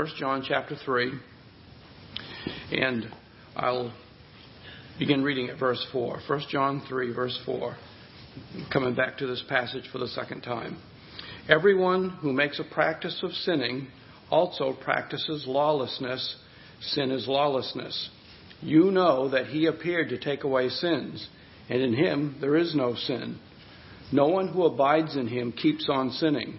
1 John chapter 3, and I'll begin reading at verse 4. 1 John 3, verse 4. Coming back to this passage for the second time. Everyone who makes a practice of sinning also practices lawlessness. Sin is lawlessness. You know that he appeared to take away sins, and in him there is no sin. No one who abides in him keeps on sinning.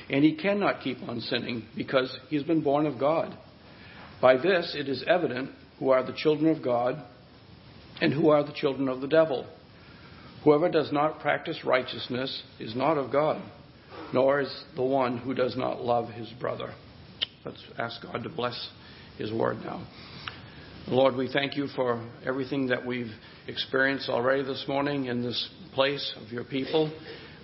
and he cannot keep on sinning because he's been born of God. By this it is evident who are the children of God and who are the children of the devil. Whoever does not practice righteousness is not of God, nor is the one who does not love his brother. Let's ask God to bless his word now. Lord, we thank you for everything that we've experienced already this morning in this place of your people.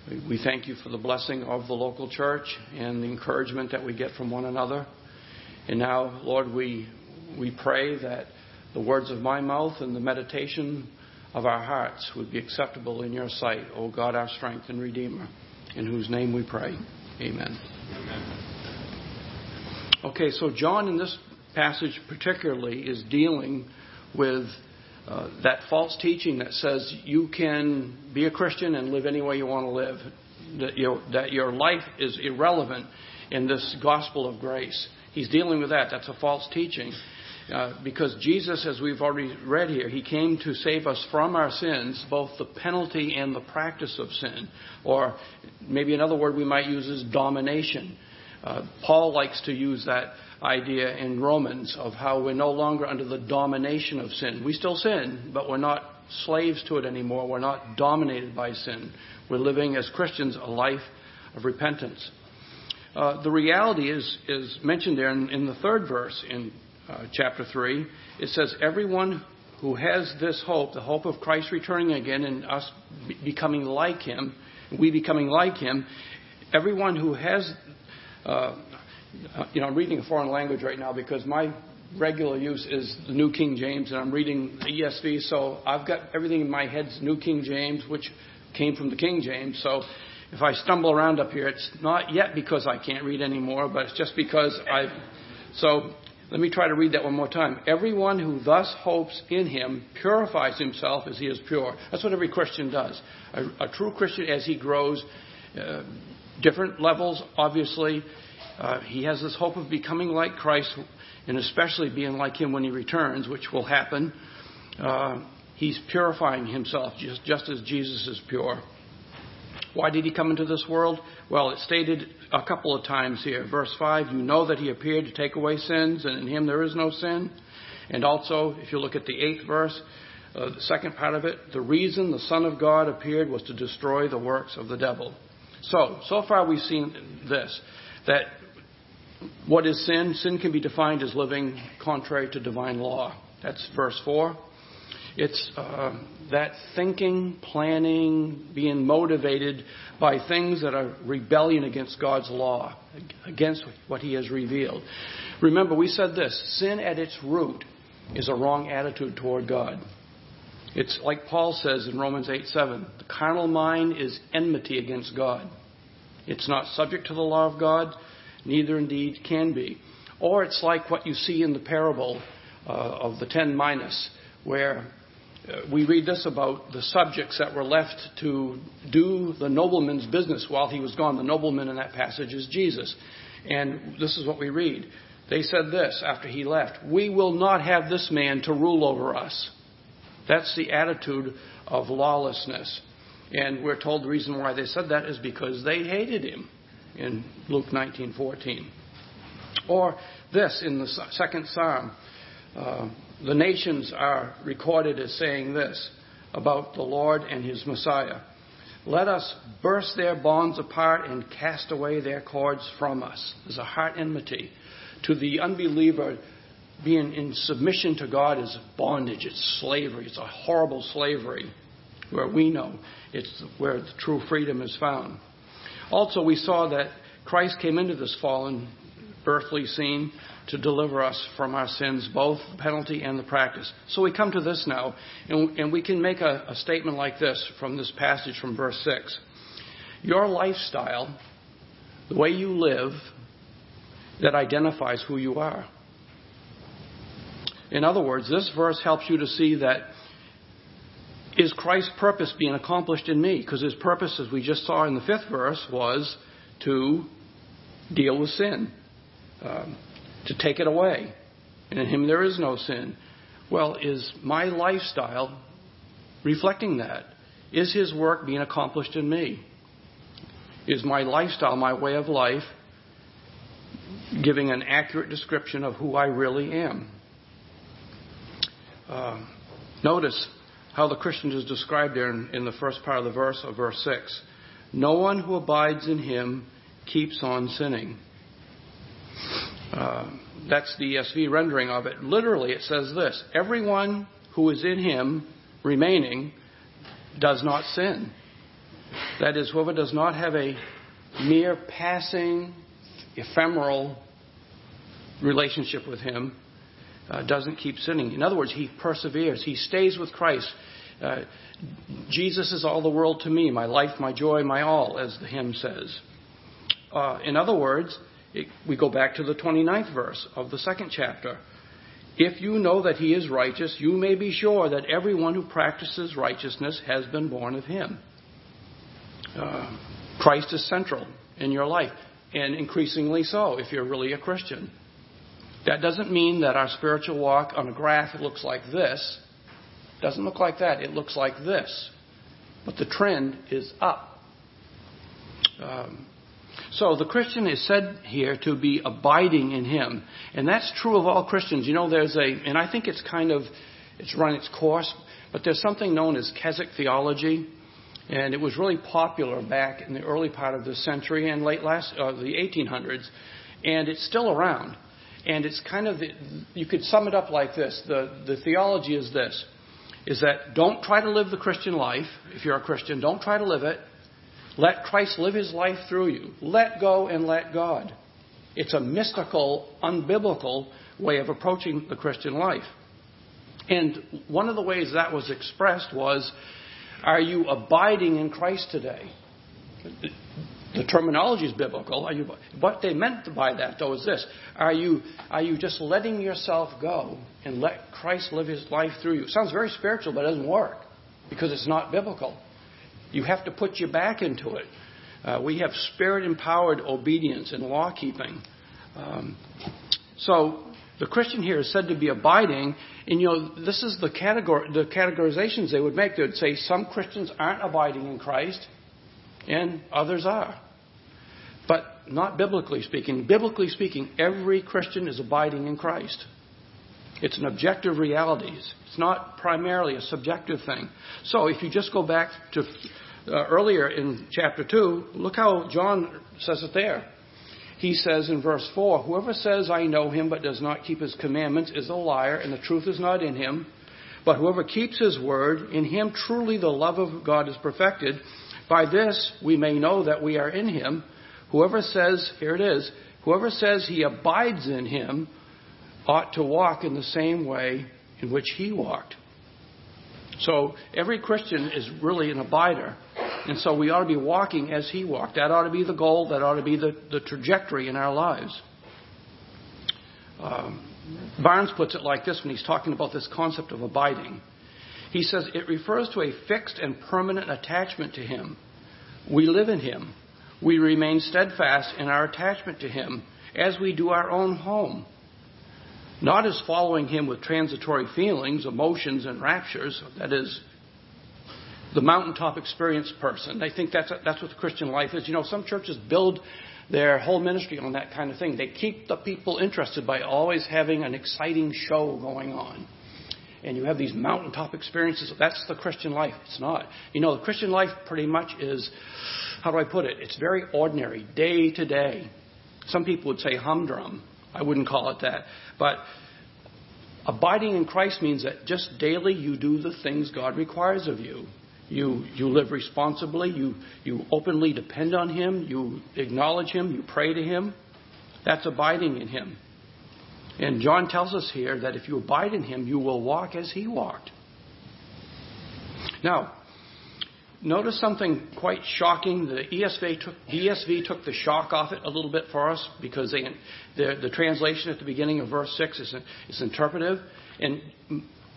We thank you for the blessing of the local church and the encouragement that we get from one another. And now, Lord, we, we pray that the words of my mouth and the meditation of our hearts would be acceptable in your sight, O God, our strength and Redeemer, in whose name we pray. Amen. Amen. Okay, so John in this passage particularly is dealing with uh, that false teaching that says you can be a Christian and live any way you want to live, that, you that your life is irrelevant in this gospel of grace. He's dealing with that. That's a false teaching. Uh, because Jesus, as we've already read here, he came to save us from our sins, both the penalty and the practice of sin. Or maybe another word we might use is domination. Uh, Paul likes to use that idea in Romans of how we're no longer under the domination of sin. We still sin, but we're not slaves to it anymore. We're not dominated by sin. We're living as Christians a life of repentance. Uh, the reality is, is mentioned there in, in the third verse in uh, chapter 3. It says, Everyone who has this hope, the hope of Christ returning again and us becoming like him, we becoming like him, everyone who has uh, you know, I'm reading a foreign language right now because my regular use is the New King James, and I'm reading the ESV, so I've got everything in my head's New King James, which came from the King James. So if I stumble around up here, it's not yet because I can't read anymore, but it's just because I've. So let me try to read that one more time. Everyone who thus hopes in him purifies himself as he is pure. That's what every Christian does. A, a true Christian, as he grows, uh, different levels, obviously. Uh, he has this hope of becoming like Christ, and especially being like him when he returns, which will happen. Uh, he's purifying himself just, just as Jesus is pure. Why did he come into this world? Well, it's stated a couple of times here. Verse 5 You know that he appeared to take away sins, and in him there is no sin. And also, if you look at the eighth verse, uh, the second part of it, the reason the Son of God appeared was to destroy the works of the devil. So, so far we've seen this that what is sin? Sin can be defined as living contrary to divine law. That's verse 4. It's uh, that thinking, planning, being motivated by things that are rebellion against God's law, against what He has revealed. Remember, we said this sin at its root is a wrong attitude toward God. It's like Paul says in Romans 8 7 the carnal mind is enmity against God. It's not subject to the law of God, neither indeed can be. Or it's like what you see in the parable uh, of the ten minas, where uh, we read this about the subjects that were left to do the nobleman's business while he was gone. The nobleman in that passage is Jesus. And this is what we read. They said this after he left We will not have this man to rule over us. That's the attitude of lawlessness. And we're told the reason why they said that is because they hated him in Luke 19:14. Or this in the second psalm, uh, the nations are recorded as saying this about the Lord and His Messiah. Let us burst their bonds apart and cast away their cords from us. There's a heart enmity. To the unbeliever, being in submission to God is bondage, it's slavery, it's a horrible slavery where we know it's where the true freedom is found. Also, we saw that Christ came into this fallen earthly scene to deliver us from our sins, both the penalty and the practice. So we come to this now, and, and we can make a, a statement like this from this passage from verse 6. Your lifestyle, the way you live, that identifies who you are. In other words, this verse helps you to see that is Christ's purpose being accomplished in me? Because his purpose, as we just saw in the fifth verse, was to deal with sin, um, to take it away. And in him there is no sin. Well, is my lifestyle reflecting that? Is his work being accomplished in me? Is my lifestyle, my way of life, giving an accurate description of who I really am? Uh, notice how the Christian is described there in, in, the first part of the verse of verse 6. No one who abides in him keeps on sinning. Uh, that's the ESV rendering of it. Literally, it says this Everyone who is in him remaining does not sin. That is, whoever does not have a mere passing, ephemeral relationship with him uh, doesn't keep sinning. In other words, he perseveres. He stays with Christ. Uh, Jesus is all the world to me, my life, my joy, my all, as the hymn says. Uh, in other words, it, we go back to the 29th verse of the second chapter. If you know that he is righteous, you may be sure that everyone who practices righteousness has been born of him. Uh, Christ is central in your life, and increasingly so if you're really a Christian. That doesn't mean that our spiritual walk on a graph looks like this. It doesn't look like that. It looks like this. But the trend is up. Um, so the Christian is said here to be abiding in Him, and that's true of all Christians. You know, there's a, and I think it's kind of, it's run its course, but there's something known as Keswick theology, and it was really popular back in the early part of the century and late last, uh, the 1800s, and it's still around. And it's kind of, you could sum it up like this. The, the theology is this, is that don't try to live the Christian life. If you're a Christian, don't try to live it. Let Christ live his life through you. Let go and let God. It's a mystical, unbiblical way of approaching the Christian life. And one of the ways that was expressed was, are you abiding in Christ today? The terminology is biblical. Are you, what they meant by that, though, is this: Are you are you just letting yourself go and let Christ live His life through you? It sounds very spiritual, but it doesn't work because it's not biblical. You have to put your back into it. Uh, we have spirit-empowered obedience and law keeping. Um, so the Christian here is said to be abiding, and you know this is the categor- the categorizations they would make. They would say some Christians aren't abiding in Christ and others are. But not biblically speaking. Biblically speaking, every Christian is abiding in Christ. It's an objective reality. It's not primarily a subjective thing. So if you just go back to uh, earlier in chapter 2, look how John says it there. He says in verse 4 Whoever says, I know him, but does not keep his commandments, is a liar, and the truth is not in him. But whoever keeps his word, in him truly the love of God is perfected. By this we may know that we are in him. Whoever says, here it is, whoever says he abides in him ought to walk in the same way in which he walked. So every Christian is really an abider. And so we ought to be walking as he walked. That ought to be the goal. That ought to be the, the trajectory in our lives. Um, Barnes puts it like this when he's talking about this concept of abiding. He says it refers to a fixed and permanent attachment to Him. We live in Him. We remain steadfast in our attachment to Him as we do our own home. Not as following Him with transitory feelings, emotions, and raptures. That is, the mountaintop experience person. They think that's, that's what the Christian life is. You know, some churches build their whole ministry on that kind of thing. They keep the people interested by always having an exciting show going on and you have these mountaintop experiences. That's the Christian life. It's not. You know, the Christian life pretty much is, how do I put it? It's very ordinary, day to day. Some people would say humdrum. I wouldn't call it that. But abiding in Christ means that just daily you do the things God requires of you. You, you live responsibly. You, you openly depend on Him. You acknowledge Him. You pray to Him. That's abiding in Him. And John tells us here that if you abide in Him, you will walk as He walked. Now, notice something quite shocking. The ESV took, the ESV took the shock off it a little bit for us because they, the, the translation at the beginning of verse 6 is, is interpretive. And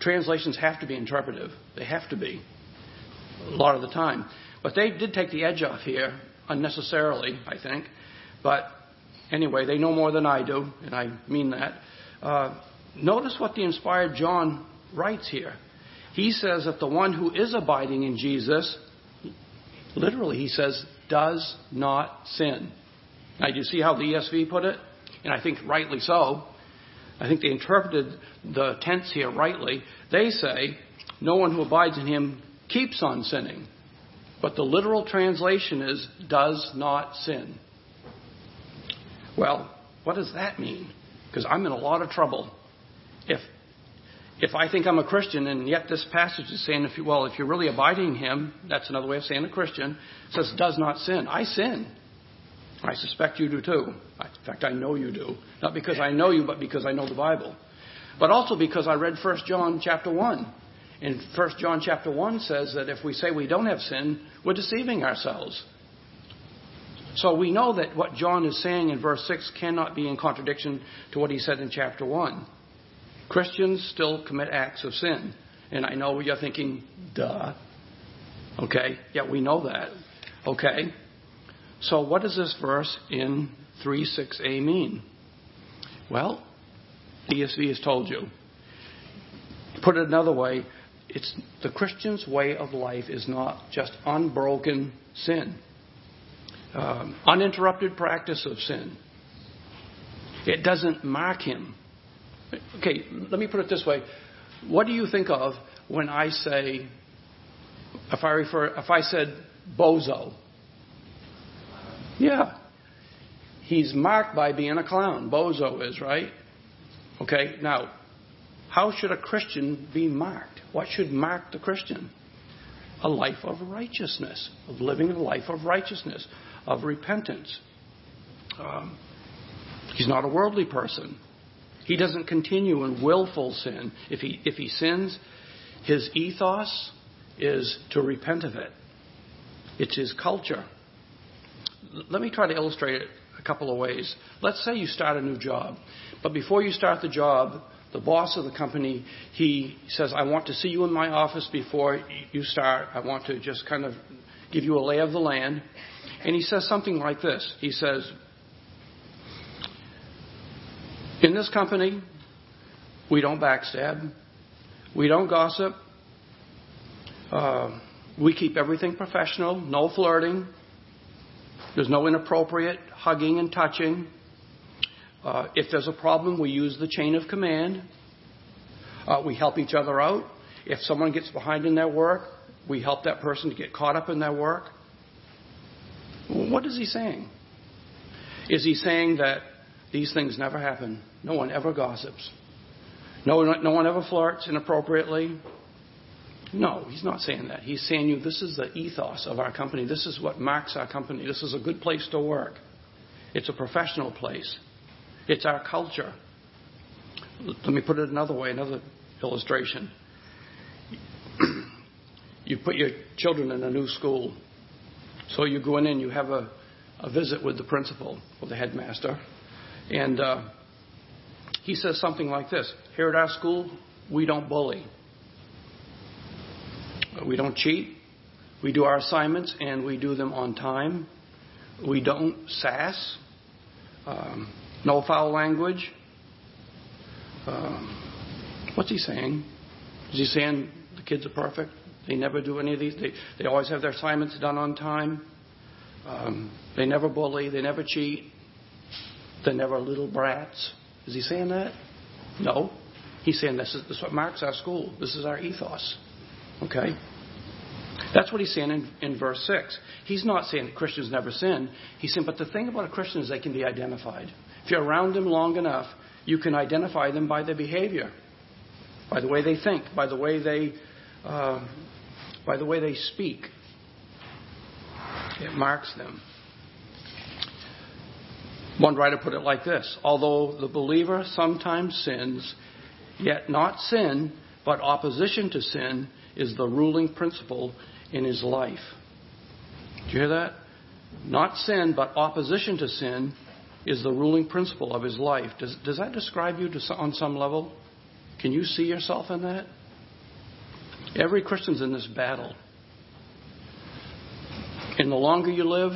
translations have to be interpretive. They have to be a lot of the time. But they did take the edge off here unnecessarily, I think. But anyway, they know more than I do, and I mean that. Uh, notice what the inspired John writes here. He says that the one who is abiding in Jesus, literally, he says, does not sin. Now, do you see how the ESV put it? And I think rightly so. I think they interpreted the tense here rightly. They say, no one who abides in him keeps on sinning. But the literal translation is does not sin. Well, what does that mean? Because I'm in a lot of trouble. If if I think I'm a Christian and yet this passage is saying, if you, well, if you're really abiding Him, that's another way of saying a Christian, says does not sin. I sin. I suspect you do too. In fact, I know you do. Not because I know you, but because I know the Bible. But also because I read 1 John chapter 1. And 1 John chapter 1 says that if we say we don't have sin, we're deceiving ourselves. So we know that what John is saying in verse 6 cannot be in contradiction to what he said in chapter 1. Christians still commit acts of sin. And I know you're thinking, duh. Okay, yeah, we know that. Okay. So what does this verse in 3 6a mean? Well, ESV has told you. Put it another way, it's the Christian's way of life is not just unbroken sin, um, uninterrupted practice of sin. It doesn't mark him. Okay, let me put it this way. What do you think of when I say, if I refer, if I said bozo? Yeah. He's marked by being a clown. Bozo is, right? Okay, now, how should a Christian be marked? What should mark the Christian? A life of righteousness, of living a life of righteousness, of repentance. Um, he's not a worldly person. He doesn't continue in willful sin. If he, if he sins, his ethos is to repent of it. It's his culture. Let me try to illustrate it a couple of ways. Let's say you start a new job, but before you start the job, the boss of the company, he says, I want to see you in my office before you start. I want to just kind of give you a lay of the land. And he says something like this He says, In this company, we don't backstab, we don't gossip, uh, we keep everything professional, no flirting, there's no inappropriate hugging and touching. Uh, if there's a problem, we use the chain of command. Uh, we help each other out. If someone gets behind in their work, we help that person to get caught up in their work. What is he saying? Is he saying that these things never happen? No one ever gossips. No, no one ever flirts inappropriately. No, he's not saying that. He's saying you this is the ethos of our company. This is what marks our company. This is a good place to work. It's a professional place. It's our culture. Let me put it another way, another illustration. you put your children in a new school. So you go in and you have a, a visit with the principal or the headmaster. And uh, he says something like this Here at our school, we don't bully, we don't cheat. We do our assignments and we do them on time. We don't sass. Um, no foul language. Um, what's he saying? Is he saying the kids are perfect? They never do any of these. They, they always have their assignments done on time. Um, they never bully. They never cheat. They're never little brats. Is he saying that? No. He's saying this is, this is what marks our school. This is our ethos. Okay? That's what he's saying in, in verse 6. He's not saying that Christians never sin. He's saying, but the thing about a Christian is they can be identified. If you're around them long enough, you can identify them by their behavior. by the way they think, by the way they, uh, by the way they speak. It marks them. One writer put it like this Although the believer sometimes sins, yet not sin, but opposition to sin is the ruling principle in his life. Do you hear that? Not sin, but opposition to sin is the ruling principle of his life. Does, does that describe you to, on some level? Can you see yourself in that? Every Christian's in this battle. And the longer you live,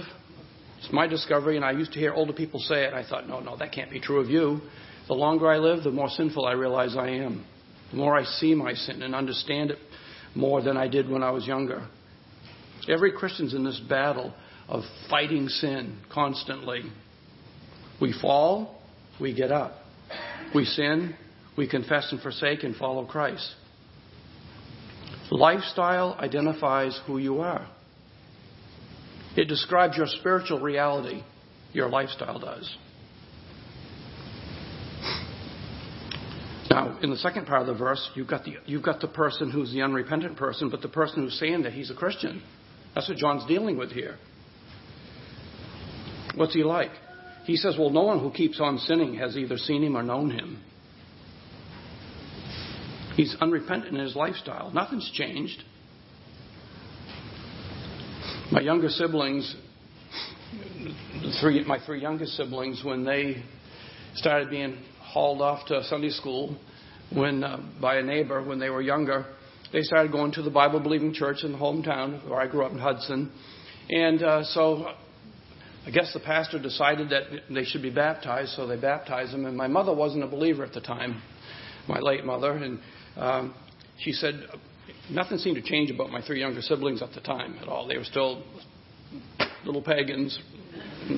it's my discovery, and I used to hear older people say it. I thought, no, no, that can't be true of you. The longer I live, the more sinful I realize I am. The more I see my sin and understand it more than I did when I was younger. Every Christian's in this battle of fighting sin constantly. We fall, we get up. We sin, we confess and forsake and follow Christ. Lifestyle identifies who you are. It describes your spiritual reality. Your lifestyle does. Now, in the second part of the verse, you've got the, you've got the person who's the unrepentant person, but the person who's saying that he's a Christian. That's what John's dealing with here. What's he like? He says, Well, no one who keeps on sinning has either seen him or known him. He's unrepentant in his lifestyle. Nothing's changed. My younger siblings, three, my three youngest siblings, when they started being hauled off to Sunday school when uh, by a neighbor when they were younger, they started going to the Bible believing church in the hometown where I grew up in Hudson. And uh, so I guess the pastor decided that they should be baptized, so they baptized them. And my mother wasn't a believer at the time, my late mother. And um, she said nothing seemed to change about my three younger siblings at the time at all. They were still little pagans,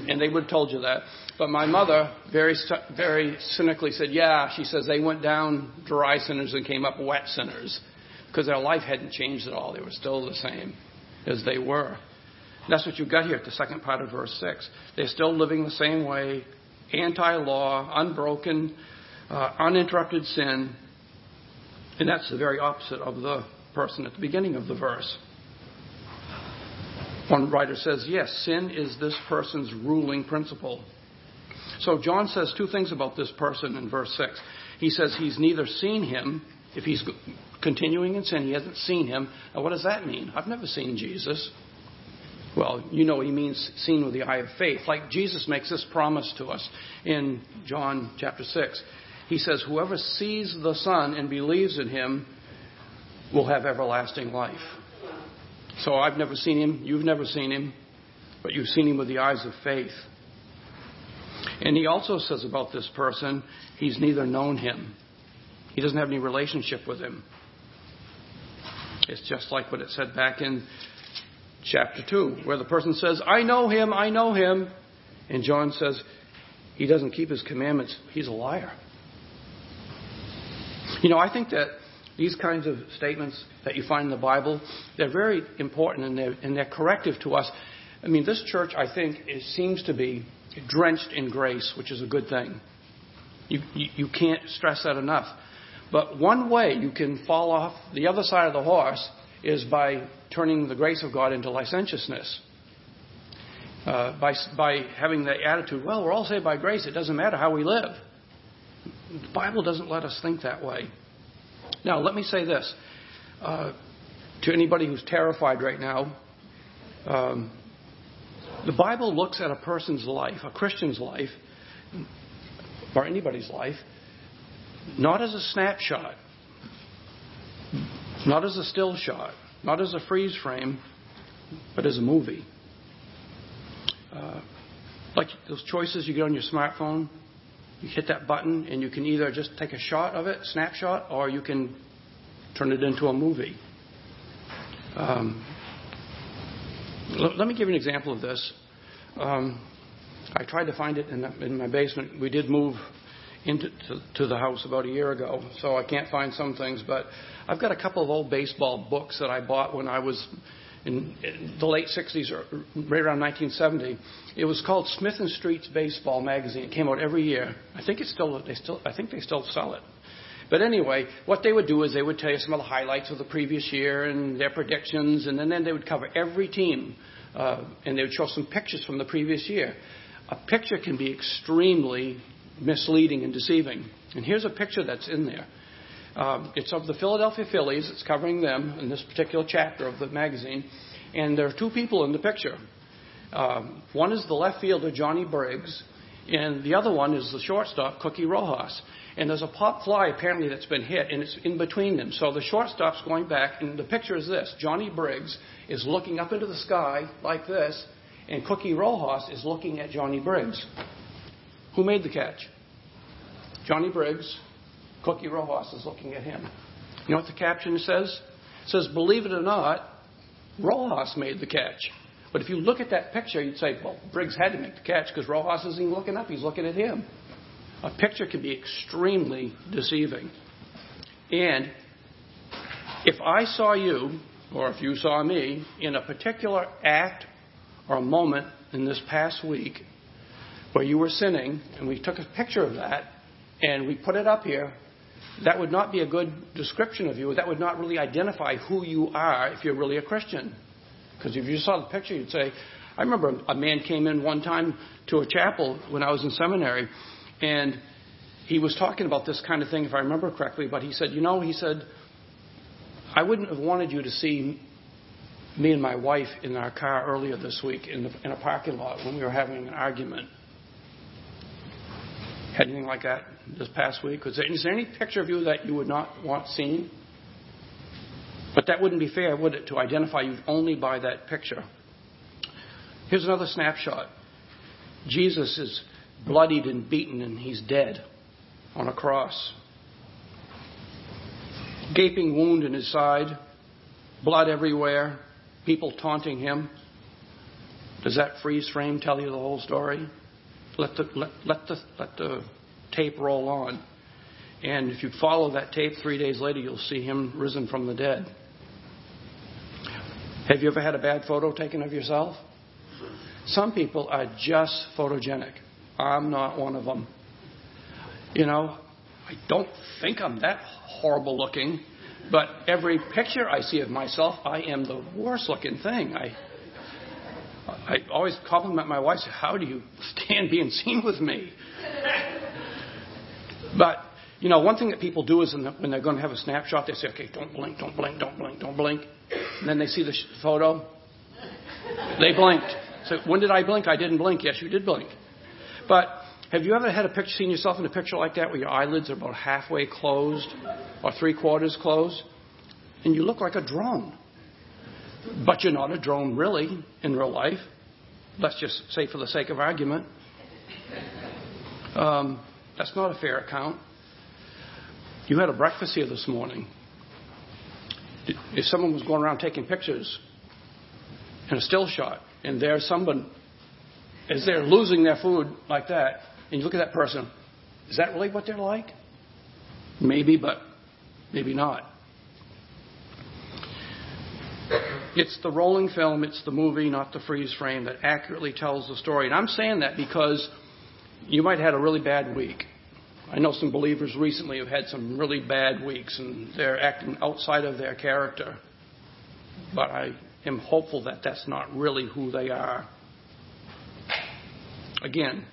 and they would have told you that. But my mother very, very cynically said, "Yeah." She says they went down dry sinners and came up wet sinners because their life hadn't changed at all. They were still the same as they were. That's what you've got here at the second part of verse 6. They're still living the same way, anti law, unbroken, uh, uninterrupted sin. And that's the very opposite of the person at the beginning of the verse. One writer says, yes, sin is this person's ruling principle. So John says two things about this person in verse 6. He says he's neither seen him, if he's continuing in sin, he hasn't seen him. Now, what does that mean? I've never seen Jesus. Well, you know he means seen with the eye of faith. Like Jesus makes this promise to us in John chapter 6. He says, Whoever sees the Son and believes in him will have everlasting life. So I've never seen him, you've never seen him, but you've seen him with the eyes of faith. And he also says about this person, he's neither known him, he doesn't have any relationship with him. It's just like what it said back in chapter 2, where the person says, I know him, I know him. And John says, he doesn't keep his commandments, he's a liar. You know, I think that these kinds of statements that you find in the Bible, they're very important and they're, and they're corrective to us. I mean, this church, I think, it seems to be drenched in grace, which is a good thing. You, you, you can't stress that enough. But one way you can fall off the other side of the horse is by turning the grace of God into licentiousness. Uh, by, by having the attitude, well, we're all saved by grace, it doesn't matter how we live. The Bible doesn't let us think that way. Now, let me say this uh, to anybody who's terrified right now. Um, the Bible looks at a person's life, a Christian's life, or anybody's life, not as a snapshot, not as a still shot, not as a freeze frame, but as a movie. Uh, like those choices you get on your smartphone, you hit that button and you can either just take a shot of it, snapshot, or you can turn it into a movie. Um, let me give you an example of this. Um, I tried to find it in, the, in, my basement. We did move into to, the house about a year ago, so I can't find some things. But I've got a couple of old baseball books that I bought when I was in, the late 60s or right around 1970. It was called Smith and Street's Baseball magazine. It came out every year. I think it's still they still I think they still sell it. But anyway, what they would do is they would tell you some of the highlights of the previous year and their predictions, and then, then they would cover every team, uh, and they would show some pictures from the previous year. A picture can be extremely misleading and deceiving. And here's a picture that's in there. Um, it's of the Philadelphia Phillies. It's covering them in this particular chapter of the magazine. And there are two people in the picture. Um, one is the left fielder, Johnny Briggs, and the other one is the shortstop, Cookie Rojas. And there's a pop fly apparently that's been hit, and it's in between them. So the shortstop's going back, and the picture is this Johnny Briggs is looking up into the sky like this, and Cookie Rojas is looking at Johnny Briggs. Who made the catch? Johnny Briggs. Cookie Rojas is looking at him. You know what the caption says? It says, Believe it or not, Rojas made the catch. But if you look at that picture, you'd say, well, Briggs had to make the catch because Rojas isn't even looking up, he's looking at him. A picture can be extremely deceiving. And if I saw you, or if you saw me, in a particular act or moment in this past week where you were sinning, and we took a picture of that, and we put it up here, that would not be a good description of you. That would not really identify who you are if you're really a Christian. Because if you saw the picture, you'd say, I remember a man came in one time to a chapel when I was in seminary, and he was talking about this kind of thing, if I remember correctly, but he said, You know, he said, I wouldn't have wanted you to see me and my wife in our car earlier this week in, the, in a parking lot when we were having an argument. Had anything like that this past week? Is there, is there any picture of you that you would not want seen? But that wouldn't be fair, would it, to identify you only by that picture? Here's another snapshot Jesus is bloodied and beaten, and he's dead on a cross. Gaping wound in his side, blood everywhere, people taunting him. Does that freeze frame tell you the whole story? Let the, let, let the, let the tape roll on. And if you follow that tape three days later, you'll see him risen from the dead. Have you ever had a bad photo taken of yourself? Some people are just photogenic. I'm not one of them. You know, I don't think I'm that horrible looking, but every picture I see of myself, I am the worst looking thing. I I always compliment my wife. How do you stand being seen with me? You know, one thing that people do is the, when they're going to have a snapshot, they say, okay, don't blink, don't blink, don't blink, don't blink. And then they see the photo. They blinked. So when did I blink? I didn't blink. Yes, you did blink. But have you ever had a picture, seen yourself in a picture like that where your eyelids are about halfway closed or three quarters closed? And you look like a drone. But you're not a drone really in real life. Let's just say for the sake of argument. Um, that's not a fair account. You had a breakfast here this morning. If someone was going around taking pictures in a still shot, and there's someone as they're losing their food like that, and you look at that person, is that really what they're like? Maybe, but maybe not. It's the rolling film, it's the movie, not the freeze frame, that accurately tells the story. And I'm saying that because you might have had a really bad week. I know some believers recently have had some really bad weeks and they're acting outside of their character. But I am hopeful that that's not really who they are. Again,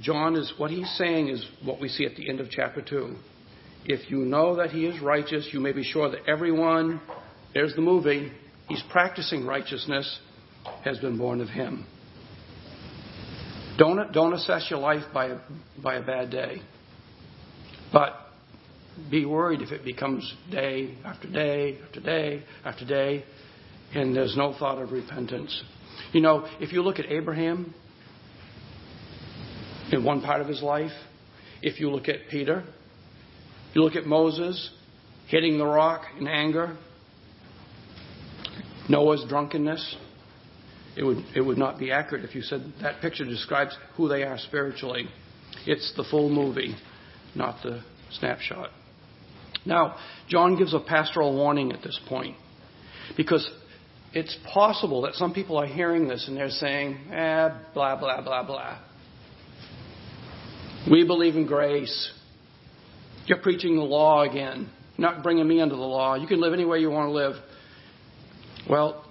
John is what he's saying is what we see at the end of chapter 2. If you know that he is righteous, you may be sure that everyone, there's the movie, he's practicing righteousness, has been born of him. Don't, don't assess your life by a, by a bad day. But be worried if it becomes day after day after day after day and there's no thought of repentance. You know, if you look at Abraham in one part of his life, if you look at Peter, you look at Moses hitting the rock in anger, Noah's drunkenness, it would not be accurate if you said that picture describes who they are spiritually. It's the full movie, not the snapshot. Now, John gives a pastoral warning at this point because it's possible that some people are hearing this and they're saying, eh, blah, blah, blah, blah. We believe in grace. You're preaching the law again, not bringing me under the law. You can live any way you want to live. Well,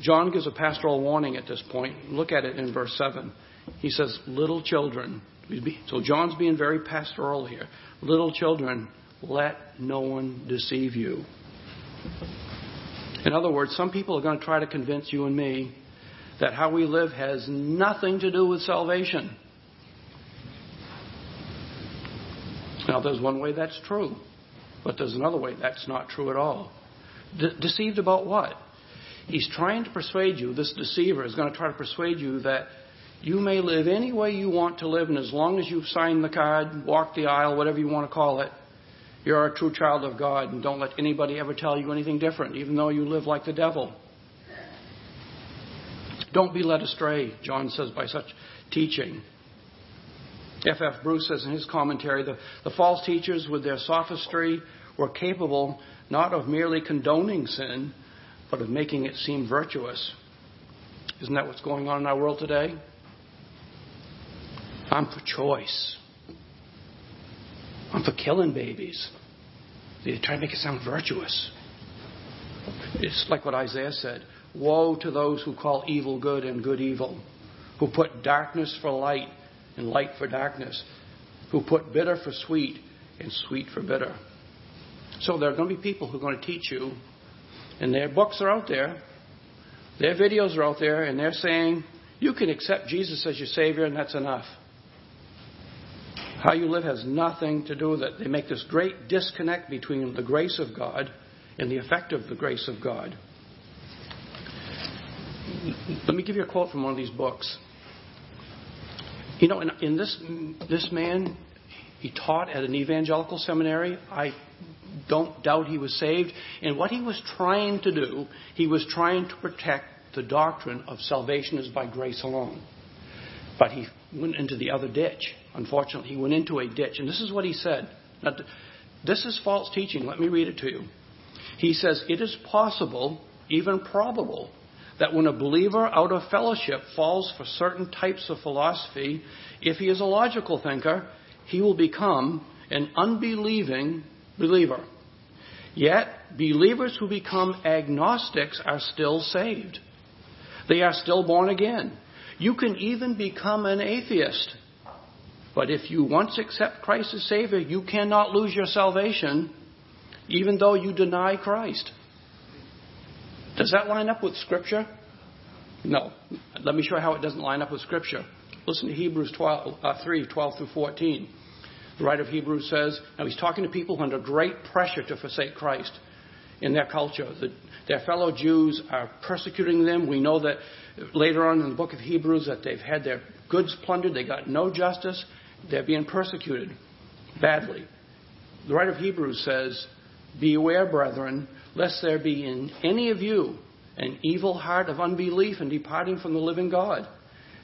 John gives a pastoral warning at this point. Look at it in verse 7. He says, Little children. So John's being very pastoral here. Little children, let no one deceive you. In other words, some people are going to try to convince you and me that how we live has nothing to do with salvation. Now, there's one way that's true, but there's another way that's not true at all. De- deceived about what? He's trying to persuade you, this deceiver is going to try to persuade you that you may live any way you want to live, and as long as you've signed the card, walked the aisle, whatever you want to call it, you're a true child of God, and don't let anybody ever tell you anything different, even though you live like the devil. Don't be led astray, John says, by such teaching. F. F. Bruce says in his commentary the, the false teachers, with their sophistry, were capable not of merely condoning sin, but of making it seem virtuous. Isn't that what's going on in our world today? I'm for choice. I'm for killing babies. They try to make it sound virtuous. It's like what Isaiah said Woe to those who call evil good and good evil, who put darkness for light and light for darkness, who put bitter for sweet and sweet for bitter. So there are going to be people who are going to teach you, and their books are out there, their videos are out there, and they're saying, you can accept Jesus as your Savior, and that's enough. How you live has nothing to do with it. They make this great disconnect between the grace of God and the effect of the grace of God. Let me give you a quote from one of these books. You know, in, in this this man, he taught at an evangelical seminary. I don't doubt he was saved. And what he was trying to do, he was trying to protect the doctrine of salvation is by grace alone. But he went into the other ditch. Unfortunately, he went into a ditch. And this is what he said. Now, this is false teaching. Let me read it to you. He says, It is possible, even probable, that when a believer out of fellowship falls for certain types of philosophy, if he is a logical thinker, he will become an unbelieving believer. Yet, believers who become agnostics are still saved. They are still born again. You can even become an atheist. But if you once accept Christ as Savior, you cannot lose your salvation, even though you deny Christ. Does that line up with Scripture? No. Let me show you how it doesn't line up with Scripture. Listen to Hebrews 12, uh, 3 12 through 14. The writer of Hebrews says, now he's talking to people under great pressure to forsake Christ in their culture. The, their fellow Jews are persecuting them. We know that later on in the book of Hebrews that they've had their goods plundered, they got no justice, they're being persecuted badly. The writer of Hebrews says, Beware, brethren, lest there be in any of you an evil heart of unbelief and departing from the living God,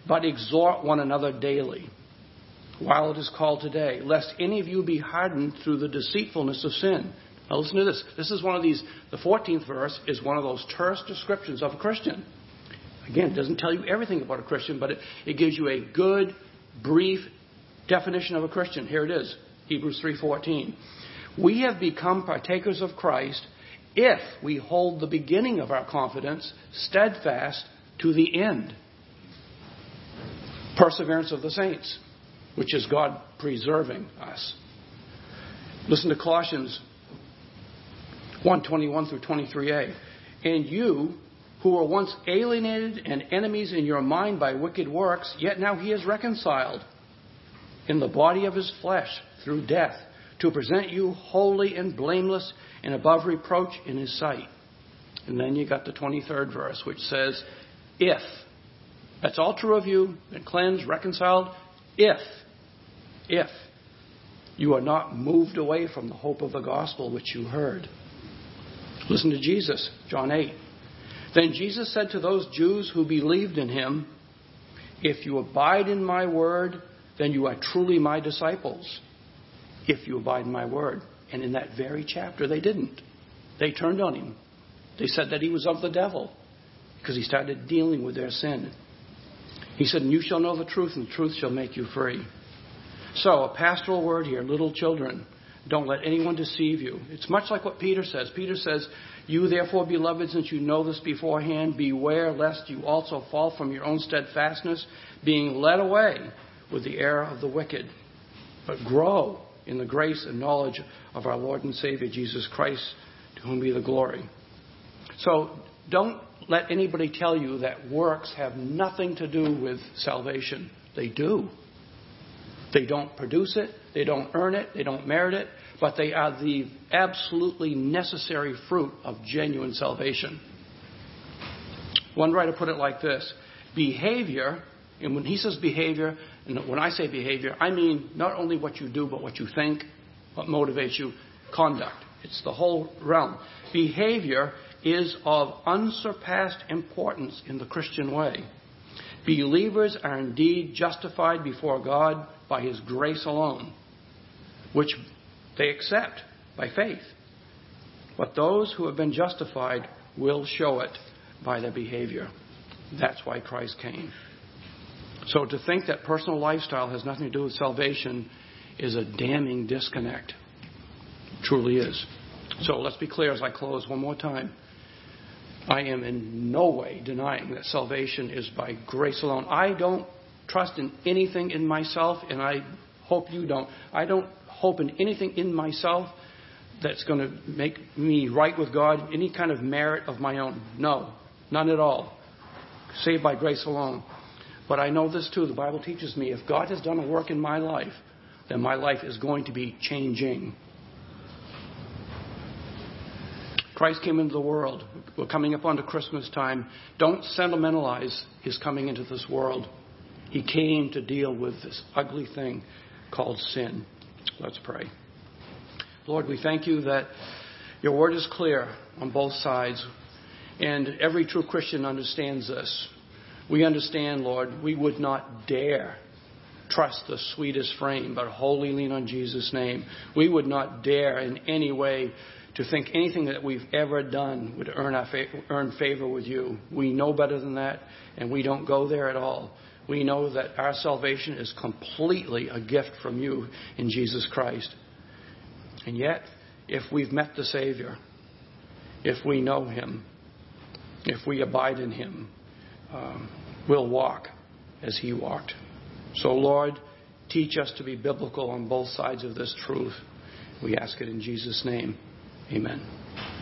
but exhort one another daily, while it is called today, lest any of you be hardened through the deceitfulness of sin. Now listen to this. This is one of these, the 14th verse is one of those terse descriptions of a Christian. Again, it doesn't tell you everything about a Christian, but it, it gives you a good, brief definition of a Christian. Here it is, Hebrews 3.14. We have become partakers of Christ if we hold the beginning of our confidence steadfast to the end. Perseverance of the saints, which is God preserving us. Listen to Colossians 121 through 23a. And you, who were once alienated and enemies in your mind by wicked works, yet now he is reconciled in the body of his flesh through death to present you holy and blameless and above reproach in his sight. And then you got the 23rd verse, which says, If, that's all true of you, and cleansed, reconciled, if, if you are not moved away from the hope of the gospel which you heard. Listen to Jesus, John 8. Then Jesus said to those Jews who believed in him, If you abide in my word, then you are truly my disciples if you abide in my word. And in that very chapter, they didn't. They turned on him. They said that he was of the devil because he started dealing with their sin. He said, And you shall know the truth, and the truth shall make you free. So, a pastoral word here little children, Don't let anyone deceive you. It's much like what Peter says. Peter says, You therefore, beloved, since you know this beforehand, beware lest you also fall from your own steadfastness, being led away with the error of the wicked. But grow in the grace and knowledge of our Lord and Savior Jesus Christ, to whom be the glory. So don't let anybody tell you that works have nothing to do with salvation. They do. They don't produce it, they don't earn it, they don't merit it, but they are the absolutely necessary fruit of genuine salvation. One writer put it like this behavior, and when he says behavior, and when I say behavior, I mean not only what you do, but what you think, what motivates you, conduct. It's the whole realm. Behavior is of unsurpassed importance in the Christian way. Believers are indeed justified before God by His grace alone, which they accept by faith. But those who have been justified will show it by their behavior. That's why Christ came. So to think that personal lifestyle has nothing to do with salvation is a damning disconnect. It truly is. So let's be clear as I close one more time. I am in no way denying that salvation is by grace alone. I don't trust in anything in myself, and I hope you don't. I don't hope in anything in myself that's going to make me right with God, any kind of merit of my own. No, none at all. Saved by grace alone. But I know this too. The Bible teaches me if God has done a work in my life, then my life is going to be changing. Christ came into the world. We're coming up onto Christmas time. Don't sentimentalize his coming into this world. He came to deal with this ugly thing called sin. Let's pray. Lord, we thank you that your word is clear on both sides, and every true Christian understands this. We understand, Lord, we would not dare trust the sweetest frame, but wholly lean on Jesus' name. We would not dare in any way to think anything that we've ever done would earn, fa- earn favor with you. We know better than that, and we don't go there at all. We know that our salvation is completely a gift from you in Jesus Christ. And yet, if we've met the Savior, if we know Him, if we abide in Him, um, we'll walk as He walked. So, Lord, teach us to be biblical on both sides of this truth. We ask it in Jesus' name. Amen.